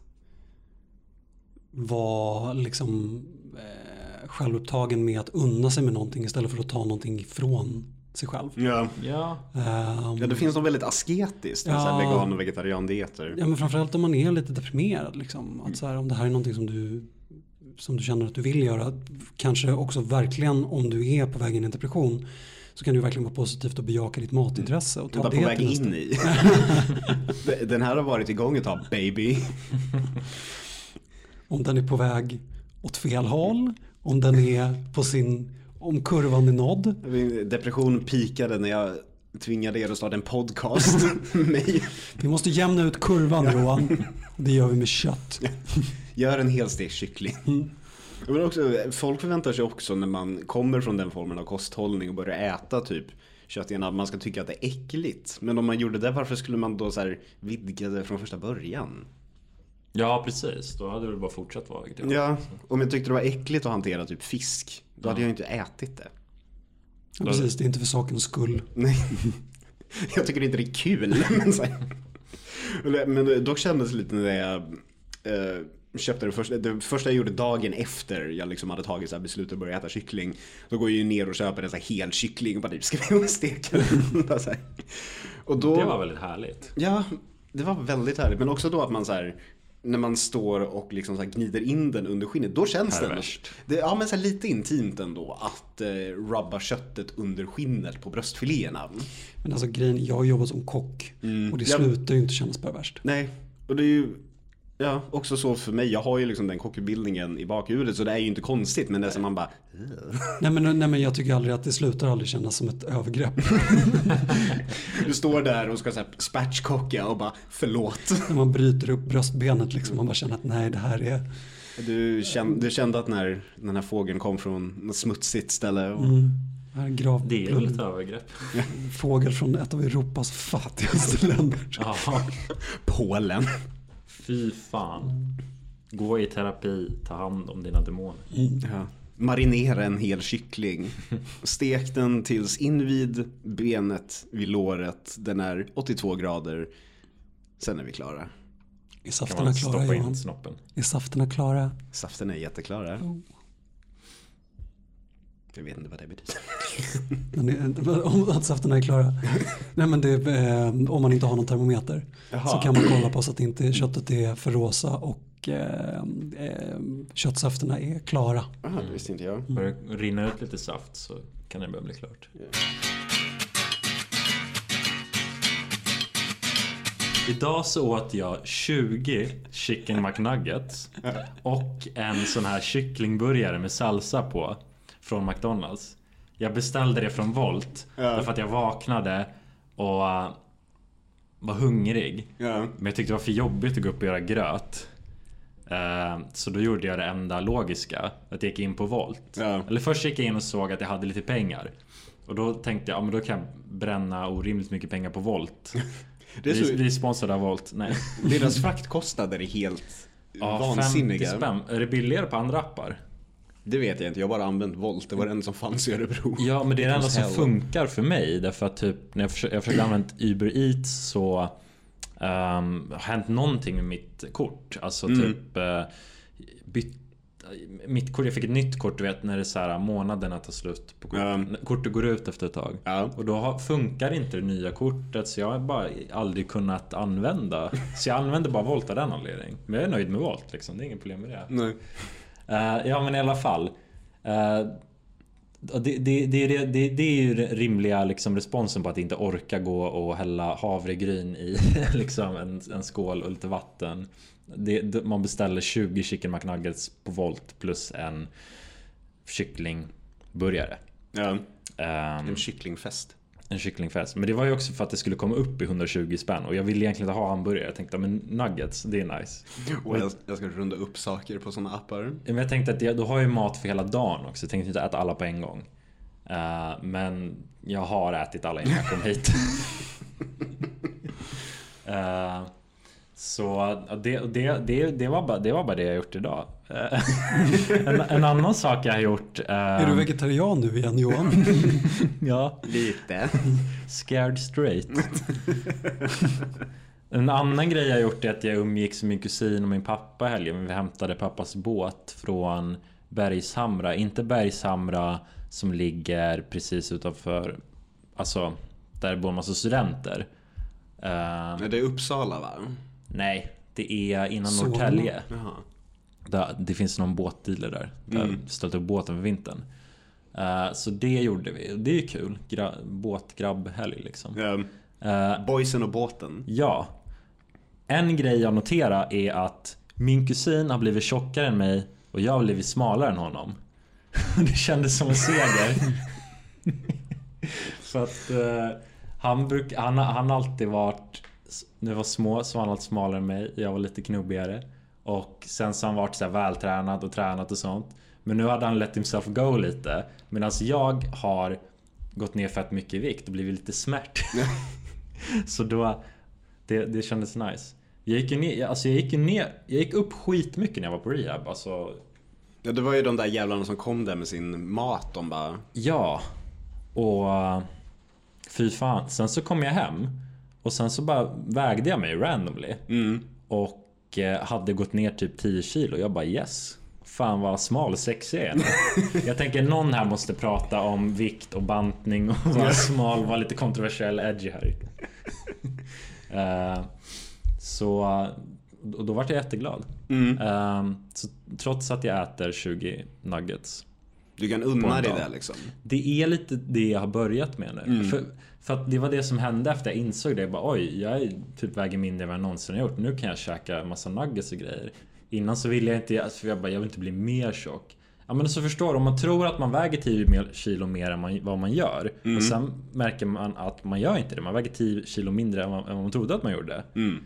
vara liksom eh, självupptagen med att unna sig med någonting istället för att ta någonting ifrån sig själv. Ja. Ja, Ehm, ja, det finns något väldigt asketiskt här Ja. vegan och vegetariandieter. Ja men framförallt om man är lite deprimerad liksom. Att så här, om det här är någonting som du som du känner att du vill göra. Kanske också verkligen om du är på väg in i en depression. Så kan det ju verkligen vara positivt att bejaka ditt matintresse och ta Vänta, det på väg till nästa- in i. Den här har varit igång ett tag, baby. Om den är på väg åt fel håll. Om den är på sin, om kurvan är nådd. Depression pikade när jag tvingade er att starta en podcast mig. Vi måste jämna ut kurvan Johan. Det gör vi med kött. Gör en helstekt kyckling. Men också, folk förväntar sig också när man kommer från den formen av kosthållning och börjar äta typ kött igen att man ska tycka att det är äckligt. Men om man gjorde det, varför skulle man då så vidga det från första början? Ja precis. Då hade det bara fortsatt vara vegetarian. Ja, om jag tyckte det var äckligt att hantera typ fisk, då hade jag inte ätit det. Ja, precis, det är inte för sakens skull. Nej. Jag tycker inte det är kul. Men, så här. men dock kändes det lite när jag eh, köpte det första, det första jag gjorde dagen efter jag liksom hade tagit så här beslutet att börja äta kyckling. Då går jag ju ner och köper en så här hel kyckling och bara typ ska vi steka den? Och då, Det var väldigt härligt. Ja, det var väldigt härligt. Men också då att man så här när man står och liksom så här gnider in den under skinnet, då känns det, Perverst. det Ja men så här lite intimt ändå att eh, rubba köttet under skinnet på bröstfiléerna. Men alltså grejen, jag har jobbat som kock. Och det Ja. slutar ju inte kännas perverst. Nej, och det är ju Ja, också så för mig. Jag har ju liksom den kockutbildningen i bakhuvudet så det är ju inte konstigt men det är som man bara Nej men, nej men jag tycker aldrig att det slutar aldrig kännas som ett övergrepp. Du står där och ska så här spatchkocka och bara förlåt. När man bryter upp bröstbenet liksom. Man bara känner att nej det här är Du kände, du kände att när den här fågeln kom från något smutsigt ställe och mm, är Det är väl ett övergrepp. Fågel från ett av Europas fattigaste länder. Polen. Fy fan. Gå i terapi, ta hand om dina demoner. Ja. Marinera en hel kyckling. Stek den tills invid benet vid låret. Den är 82 grader. Sen är vi klara. Är safterna klara Johan? Är safterna klara? Saften är jätteklara. Jag vet inte vad det betyder. Det- Om att safterna är klara. Nej men det eh, om man inte har någon termometer. Så Jaha. kan man kolla på så att inte köttet är för rosa och eh, eh, köttsafterna är klara. Aha, det visste inte jag. Börjar rinna ut lite saft så kan det börja bli klart. Idag så åt jag 20 chicken McNuggets och en sån här kycklingburgare med salsa på från McDonalds. Jag beställde det från Volt Ja. därför att jag vaknade och uh, var hungrig. Ja. Men jag tyckte det var för jobbigt att gå upp och göra gröt. Eh, Så då gjorde jag det enda logiska. Att jag gick in på Volt. Ja. Eller först gick jag in och såg att jag hade lite pengar. Och då tänkte jag, ja men då kan jag bränna orimligt mycket pengar på Volt. Det är vi, så- vi är sponsrade av Volt. Nej. Deras fraktkostnader är helt Ja, vansinniga. 50 spänn. Är det billigare på andra appar? Det vet jag inte, jag har bara använt Volt. Det var den som fanns i Örebro. Ja, men det är det enda som hell. funkar för mig. Därför att typ när jag försöker, jag använda Uber Eats så um, har hänt någonting med mitt kort. Alltså Mm. typ uh, bytt, mitt kort, jag fick ett nytt kort du vet när det är så här månaderna tar slut på kort. Ja. Kortet går ut efter ett tag. Ja. Och då funkar inte det nya kortet så jag har bara aldrig kunnat använda. Så jag använder bara Volt av den anledningen. Men jag är nöjd med Volt liksom, det är inget problem med det. Nej. Eh, ja men i alla fall. Uh, det, det, det, det, är ju rimliga liksom, responsen på att inte orka gå och hälla havregryn i liksom, en, en skål och lite vatten. Man beställer 20 chicken McNuggets på Volt plus en kycklingburgare. Ja. Ehm, En kycklingfest. En kycklingfest. Men det var ju också för att det skulle komma upp i 120 spänn och jag ville egentligen inte ha hamburgare. Jag tänkte men nuggets, det är nice. Och jag, jag ska runda upp saker på sådana appar. Men jag tänkte att jag, då har jag ju mat för hela dagen också. Jag tänkte inte äta alla på en gång. Eh, men jag har ätit alla innan jag kom hit. Eh, så det, det, det, det, var bara, det var bara det jag gjort idag. Eh, en, en annan sak jag har gjort. eh, Är du vegetarian nu igen Johan? Ja, Lite. scared straight. En annan grej jag gjort är att jag umgicks med min kusin och min pappa i helgen. Vi hämtade pappas båt från Bergshamra. Inte Bergshamra som ligger precis utanför, alltså där bor en massa studenter. Nej, det är Uppsala va? nej, det är innan. Norrtälje. Jaha. Där, det finns någon båtdealer där. Där Mm. ställt upp båten för vintern. Eh, så det gjorde vi. Det är ju kul. Gra- båtgrabbhelg liksom. Ja. Eh, Boysen och båten. ja. En grej jag noterar är att min kusin har blivit tjockare än mig och jag har blivit smalare än honom. det kändes som en seger. För att eh, han, bruk, han, han alltid varit... När vi var små så var han alltid smalare än mig. Jag var lite knubbigare. Och sen så har han varit så här vältränad och tränat och sånt. Men nu hade han let himself go lite. Medan jag har gått ner fett mycket i vikt och blivit lite smärt. så då... Det, det kändes nice. Jag gick ju ner, alltså jag gick ju ner, jag gick upp skitmycket när jag var på rehab. Alltså, Ja, det var ju de där jävlarna som kom där med sin mat. De bara... Ja. Och fy fan. Sen så kom jag hem och sen så bara vägde jag mig randomly. Mm. Och eh, hade gått ner typ 10 kilo. Jag bara yes. Fan vad smal och sexig jag är. Jag tänker någon här måste prata om vikt och bantning och vara smal, vara lite kontroversiell edgy här. Eh, så och då vart jag jätteglad. Mm. Eh, så trots att jag äter 20 nuggets Du kan unna dig det liksom. det är lite det jag har börjat med nu. Mm. För, för att det var det som hände efter jag insåg det. Jag bara, Oj, jag typ väger mindre än vad jag någonsin har gjort. Nu kan jag käka massa nuggets och grejer. Innan så ville jag inte, för jag bara, jag vill inte bli mer tjock. Ja men så förstår du, om man tror att man väger 10 mer- kilo mer än man, vad man gör. Mm. Och sen märker man att man gör inte det. Man väger 10 kilo mindre än vad, än vad man trodde att man gjorde. Mm.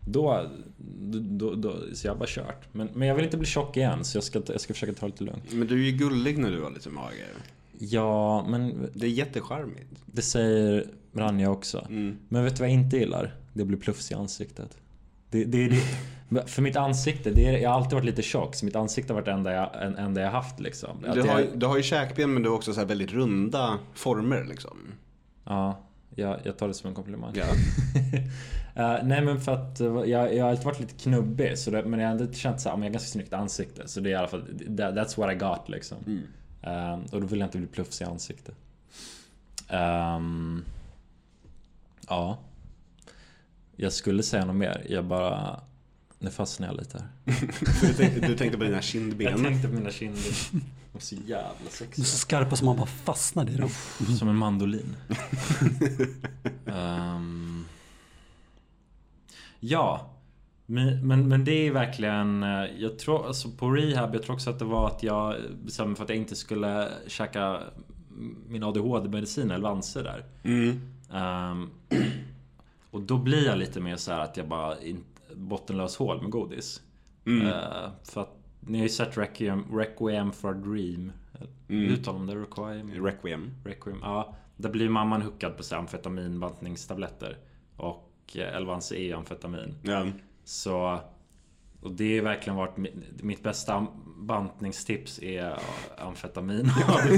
Då, då, då, så jag bara kört. Men, men jag vill inte bli tjock igen så jag ska, jag ska försöka ta det lite lugnt. Men du är ju gullig när du har lite mage. Ja, men Det är jättecharmigt. det säger Ranja också. Mm. Men vet du vad jag inte gillar? Det är att bli plufs i ansiktet. Det, det, det, för mitt ansikte, det är, jag har alltid varit lite tjock så mitt ansikte har varit det enda jag, en- enda jag haft liksom. Att Du har, jag, du har ju käkben men du har också så här väldigt runda former liksom. Ja, jag, jag tar det som en komplimang. Ja. Eh, nej men för att eh, jag, jag har alltid varit lite knubbig så men jag har ändå känt såhär, men jag har ganska snyggt ansikte. Så det är i alla fall, that, that's what I got liksom. Mm. Ehm, och då vill jag inte bli plufs i ansiktet. Ehm, ja. Jag skulle säga något mer. Jag bara... Nu fastnar jag lite här. du, tänkte, du tänkte på dina Jag kindben. tänkte på mina kinder. De är så jävla De är sexiga. så skarpa som man bara fastnar i dem. Som en mandolin. Ehm, ja. Men, men, men det är verkligen, eh, jag tror alltså på rehab, jag tror också att det var att jag bestämde mig för att jag inte skulle käka min ADHD-medicin Elvanse där. Mm. Ehm, och då blir jag lite mer så här att jag bara in, bottenlös hål med godis. Mm. Eh, för att ni har ju sett Requiem, Requiem for a Dream. Mm. Uttalar man det? Requiem? Requiem. Requiem. Ja, där blir mamman hookad på amfetaminbantningstabletter. Och eh, Elvanse är amfetamin. Ja. Så... Och det har verkligen varit mi- mitt bästa bantningstips är amfetamin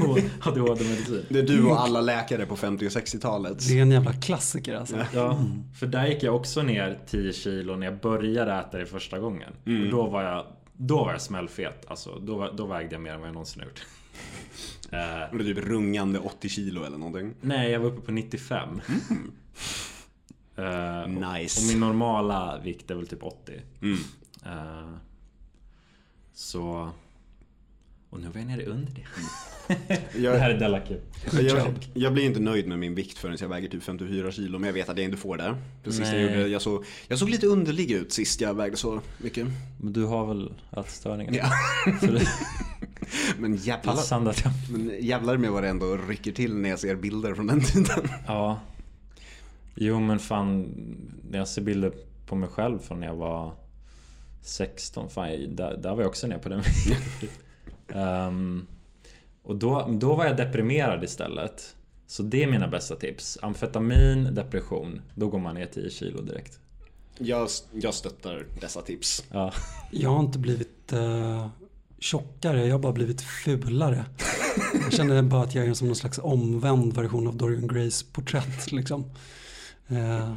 och ADHD-medicin. Det är du och alla läkare på 50 och 60-talet. Det är en jävla klassiker alltså. Ja, för där gick jag också ner 10 kilo när jag började äta det första gången. Och då var jag, då var jag smällfet. Alltså, då, var- då vägde jag mer än vad jag någonsin har gjort. Och det är typ rungande 80 kilo eller någonting. nej, jag var uppe på 95. Eh, och- Nice. Och min normala vikt är väl typ 80. Mm. Eh, så... Och nu var jag nere under det. Jag- det här är Delacu. Jag, jag blir inte nöjd med min vikt förrän jag väger typ 54 kilo, men jag vet att jag inte får det. Precis jag, gjorde, jag, såg, jag såg lite underlig ut sist jag vägde så mycket. Men du har väl ätstörningar? Ja. Det Men jävlar, passande men jävlar med vad det ändå rycker till när jag ser bilder från den tiden. Ja. Jo men fan, när jag ser bilder på mig själv från när jag var 16, fan, jag- där, där var jag också ner på den um, Och då, då var jag deprimerad istället. Så det är mina bästa tips. Amfetamin, depression. Då går man ner 10 kilo direkt. Jag, jag stöttar dessa tips. Ja. Jag har inte blivit uh, tjockare, jag har bara blivit fulare. Jag känner bara att jag är som någon slags omvänd version av Dorian Grays porträtt. Liksom. Eh,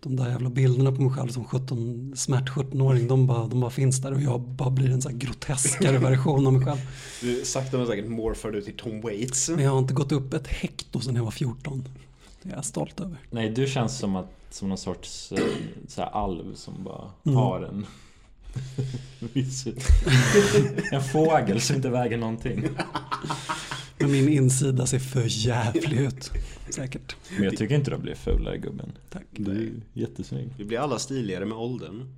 de där jävla bilderna på mig själv som 17, smärt 17-åring, de bara, de bara finns där och jag bara blir en så här groteskare version av mig själv. Du sakta men säkert morfar du till Tom Waits. Men jag har inte gått upp ett hekto sedan jag var 14. Det är jag stolt över. Nej, du känns som, att, som någon sorts eh, så här alv som bara Mm. har en... en fågel som inte väger någonting. Men min insida ser för jävlig ut. Säkert. Men jag tycker inte du blivit fulare gubben. Tack. Du är jättesnygg. Vi blir alla stiligare med åldern.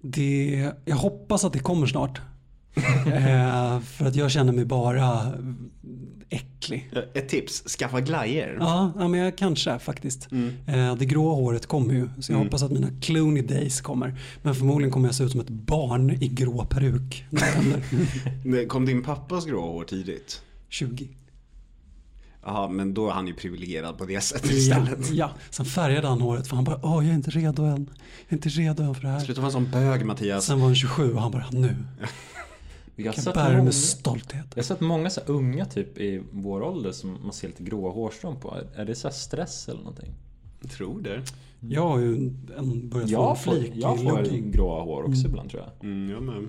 Det, jag hoppas att det kommer snart. eh, för att jag känner mig bara äcklig. Ett tips, skaffa glajjor. Ja, ja men jag kanske faktiskt. Mm. Eh, det gråa håret kommer ju. Så jag Mm. hoppas att mina Clooney days kommer. Men förmodligen kommer jag se ut som ett barn i grå peruk. när det Kom din pappas gråa hår tidigt? 20. Jaha, men då är han ju privilegierad på det sättet Ja, istället. ja, sen färgade han håret för han bara, åh jag är inte redo än. Jag är inte redo än för det här. Sluta vara en sån bög Mattias. Sen var han 27 och han bara, nu Jag har kan bära det med stolthet. jag har sett många så unga typ i vår ålder som man ser lite gråa hårstrån på. Är det så här stress eller någonting? Jag tror det. Jag har ju en, börjat få en Jag får, flik jag får gråa hår också ibland tror jag. Mm, jag med.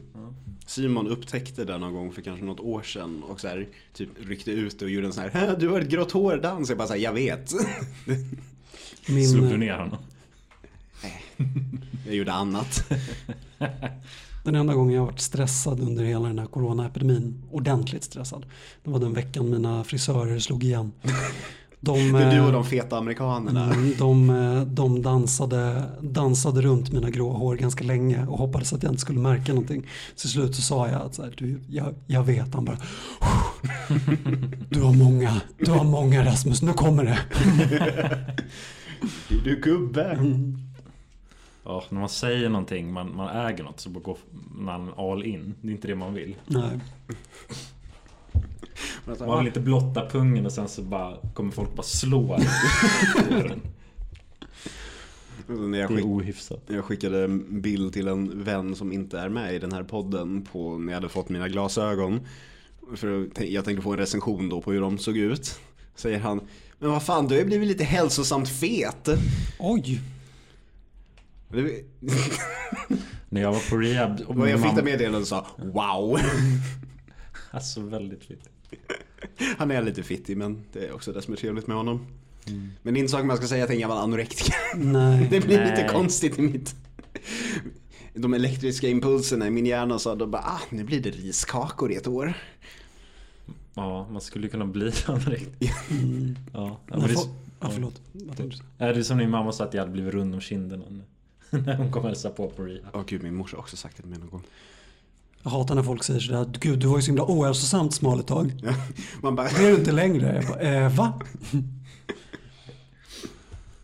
Simon upptäckte det någon gång för kanske något år sedan och så här, typ ryckte ut och gjorde en sån här "Hä, Du har ett grått hår-dans. Jag bara såhär, jag vet. Slog du Min, ner honom? Jag gjorde annat. den enda gången jag varit stressad under hela den här coronaepidemin, ordentligt stressad, det var den veckan mina frisörer slog igen. De, Det är du och eh, de feta amerikanerna. Mm, De, eh, de dansade, dansade runt mina gråa hår ganska länge och hoppades att jag inte skulle märka någonting. Till slut så sa jag att så här, du, jag, jag vet. Han bara Du har många, du har många Rasmus, nu kommer det. Du, du gubbe. Ja, när man säger någonting, man, man äger något så går man all in. Det är inte det man vill. Nej. Man vill inte blotta pungen och sen så bara kommer folk bara slå. När jag, Det är skick, ohyfsat. jag skickade en bild till en vän som inte är med i den här podden på när jag hade fått mina glasögon. För jag tänkte få en recension då på hur de såg ut. Säger han, men vad fan du har ju blivit lite hälsosamt fet. Oj, Det- När jag var på rehab och jag fick det meddelandet och sa wow. Alltså väldigt fint. Han är lite fittig men det är också det som är trevligt med honom. Men det är inte sak man ska säga till en gammal anorektiker. Nej. Det blir Nej. lite konstigt i mitt... De elektriska impulserna i min hjärna sa då bara ah, nu blir det riskakor i ett år. Ja, man skulle kunna bli anorektiker. Mm. Ja, ja Men det, är, Ja, förlåt. Ja, det är som din mamma sa att jag hade blivit rund om kinderna när- när hon kom och hälsade på på rehab. Åh gud, min morsa har också sagt det till mig någon gång. Jag hatar när folk säger sådär, gud du var ju så himla ohälsosamt smal ett tag. Ja, man bara, Det är du inte längre. Jag bara, eh, va?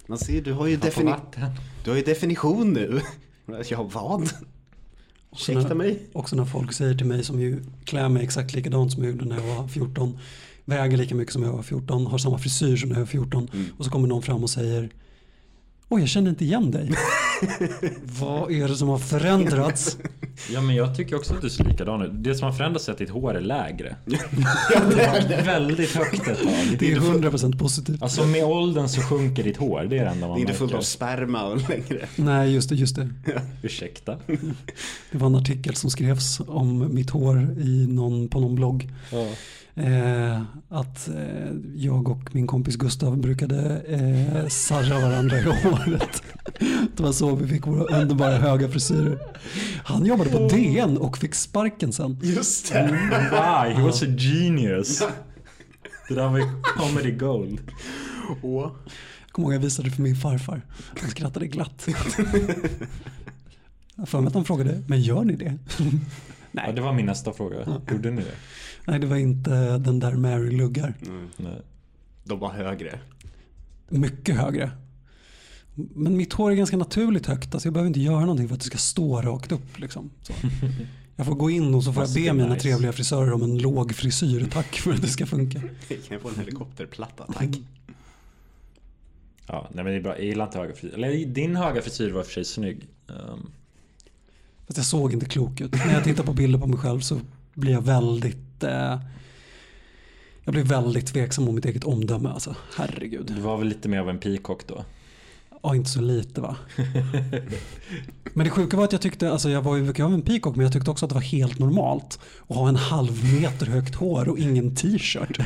man ser du har ju, defini- du har ju definition nu. Ja, vad? Också Ursäkta när- mig? Också när folk säger till mig som ju klär mig exakt likadant som jag gjorde när jag var 14. Väger lika mycket som jag var 14, har samma frisyr som när jag var 14. Mm. Och så kommer någon fram och säger Oj, jag känner inte igen dig. Vad är det som har förändrats? Ja men jag tycker också att du ser likadan ut. Det som har förändrats är att ditt hår är lägre. Ja, Det var väldigt högt ett tag. Det är 100% positivt. Alltså med åldern så sjunker ditt hår. Det är det enda Det man är inte fullt av sperma längre. Nej, just det, just det. Ursäkta? Det var en artikel som skrevs om mitt hår i någon, på någon blogg. Ja. Eh, att eh, jag och min kompis Gustav brukade eh, sarra varandra i håret. Det var så vi fick våra underbara höga frisyrer. Han jobbade på DN och fick sparken sen. Just det. Why? He was a genius. Det där var comedy gold. Åh. Jag kommer ihåg jag visade det för min farfar. Han skrattade glatt. Jag för mig att han frågade, men gör ni det? Ja, det var min nästa fråga. Gjorde ni det? Nej, det var inte den där Mary Luggar. Mm. Nej. De var högre. Mycket högre. Men mitt hår är ganska naturligt högt. Alltså jag behöver inte göra någonting för att det ska stå rakt upp. Liksom. Så. Jag får gå in och så får jag be är mina nice. trevliga frisörer om en låg frisyr. Tack för att det ska funka. Kan jag få en helikopterplatta, tack? Ja, nej men det är bra. Jag gillar inte höga frisyrer. Eller din höga frisyr var i och för sig snygg. Um, Fast jag såg inte klok ut. När jag tittar på bilder på mig själv så blir jag väldigt... Eh, jag blir väldigt tveksam om mitt eget omdöme. Alltså, herregud. du var väl lite mer av en peacock då? Ja, inte så lite va. Men det sjuka var att jag tyckte, alltså jag var ju jag var en peacock men jag tyckte också att det var helt normalt att ha en halv meter högt hår och ingen t-shirt.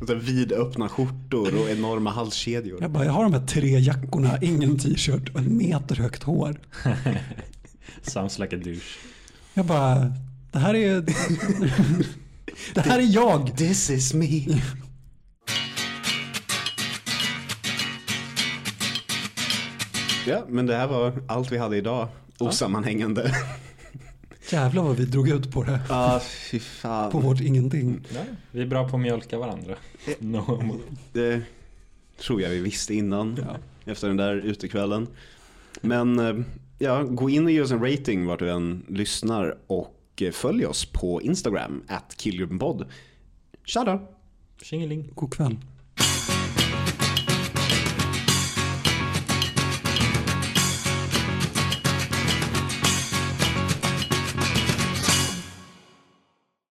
Så vidöppna skjortor och enorma halskedjor. Jag bara, jag har de här tre jackorna, ingen t-shirt och en meter högt hår. Sounds like a douche. Jag bara, det här är... det här är jag. This is me. Ja, men det här var allt vi hade idag. Osammanhängande. Jävlar vad vi drog ut på det. Ja, fy På fan. vårt ingenting. Ja, vi är bra på att mjölka varandra. No. Det tror jag vi visste innan. Ja. Efter den där utekvällen. Men eh, ja, gå in och ge oss en rating vart du än lyssnar. Och eh, följ oss på Instagram, at killgruppenspodd. Tja då! Tjingeling. God kväll.